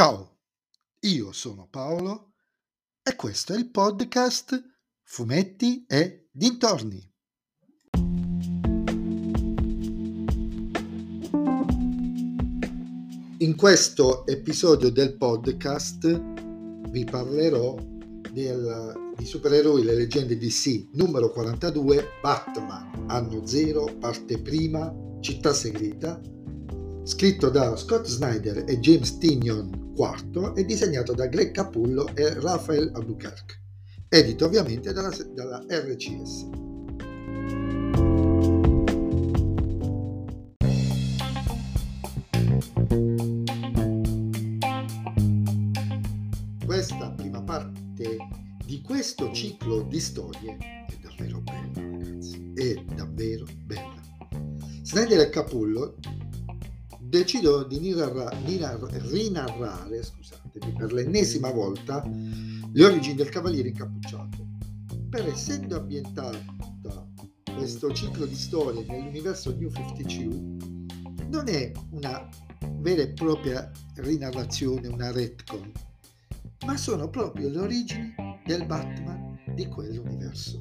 Ciao, io sono Paolo e questo è il podcast Fumetti e Dintorni. In questo episodio del podcast vi parlerò del, di supereroi Le leggende DC numero 42 Batman anno 0 parte prima città segreta scritto da Scott Snyder e James Tinion IV e disegnato da Greg Capullo e Raphael Albuquerque edito ovviamente dalla, dalla RCS questa prima parte di questo ciclo di storie è davvero bella, ragazzi. È davvero bella. Snyder e Capullo decidono di rinarra, rinarrare scusatemi, per l'ennesima volta le origini del Cavaliere Incappucciato. Per essendo ambientata questo ciclo di storie nell'universo New 52, non è una vera e propria rinarrazione, una retcon, ma sono proprio le origini del Batman di quell'universo.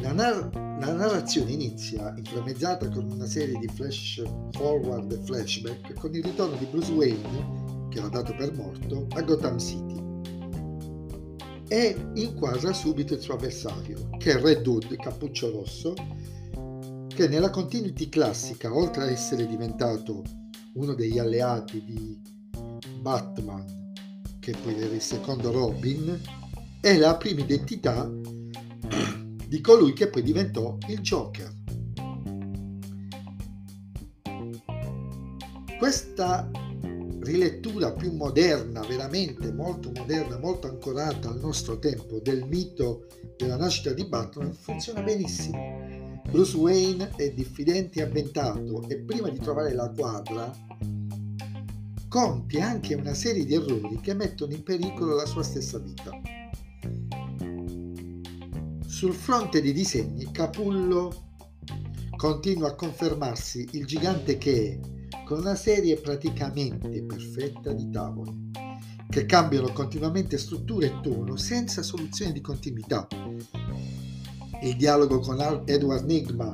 La, nar- la, narrazione inizia inframmezzata con una serie di flash forward e flashback con il ritorno di Bruce Wayne, che era dato per morto, a Gotham City. E inquadra subito il suo avversario, che è Red Hood, Cappuccio Rosso, che nella continuity classica, oltre a essere diventato uno degli alleati di Batman, che poi era il secondo Robin, è la prima identità di colui che poi diventò il Joker. Questa rilettura più moderna, veramente molto moderna, molto ancorata al nostro tempo del mito della nascita di Batman funziona benissimo. Bruce Wayne è diffidente e avventato e prima di trovare la quadra compie anche una serie di errori che mettono in pericolo la sua stessa vita. Sul fronte dei disegni, Capullo continua a confermarsi il gigante che è, con una serie praticamente perfetta di tavoli, che cambiano continuamente struttura e tono senza soluzione di continuità. Il dialogo con Edward Nigma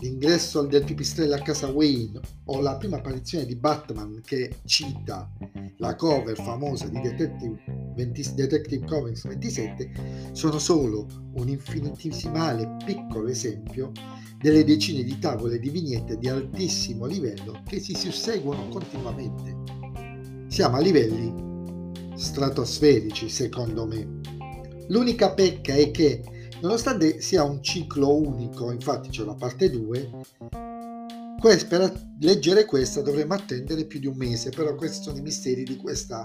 l'ingresso del pipistrello a casa Wayne o la prima apparizione di Batman che cita la cover famosa di Detective, 20, Detective Comics 27 sono solo un infinitesimale piccolo esempio delle decine di tavole di vignette di altissimo livello che si susseguono continuamente. Siamo a livelli stratosferici secondo me. L'unica pecca è che Nonostante sia un ciclo unico, infatti c'è la parte 2, per leggere questa dovremmo attendere più di un mese, però questi sono i misteri di questa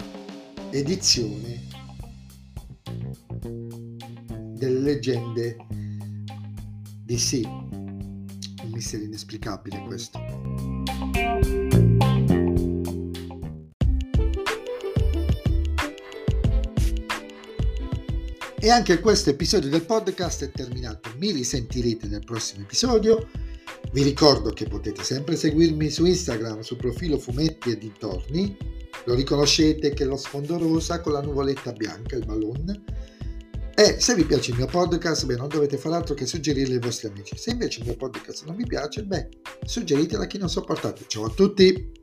edizione delle leggende di sì. Un mistero inesplicabile questo. E anche questo episodio del podcast è terminato. Mi risentirete nel prossimo episodio. Vi ricordo che potete sempre seguirmi su Instagram sul profilo Fumetti e Dintorni. Lo riconoscete che lo sfondo rosa con la nuvoletta bianca, il balloon. E se vi piace il mio podcast, beh, non dovete fare altro che suggerirlo ai vostri amici. Se invece il mio podcast non vi piace, beh, suggeritelo a chi non sopportate. Ciao a tutti!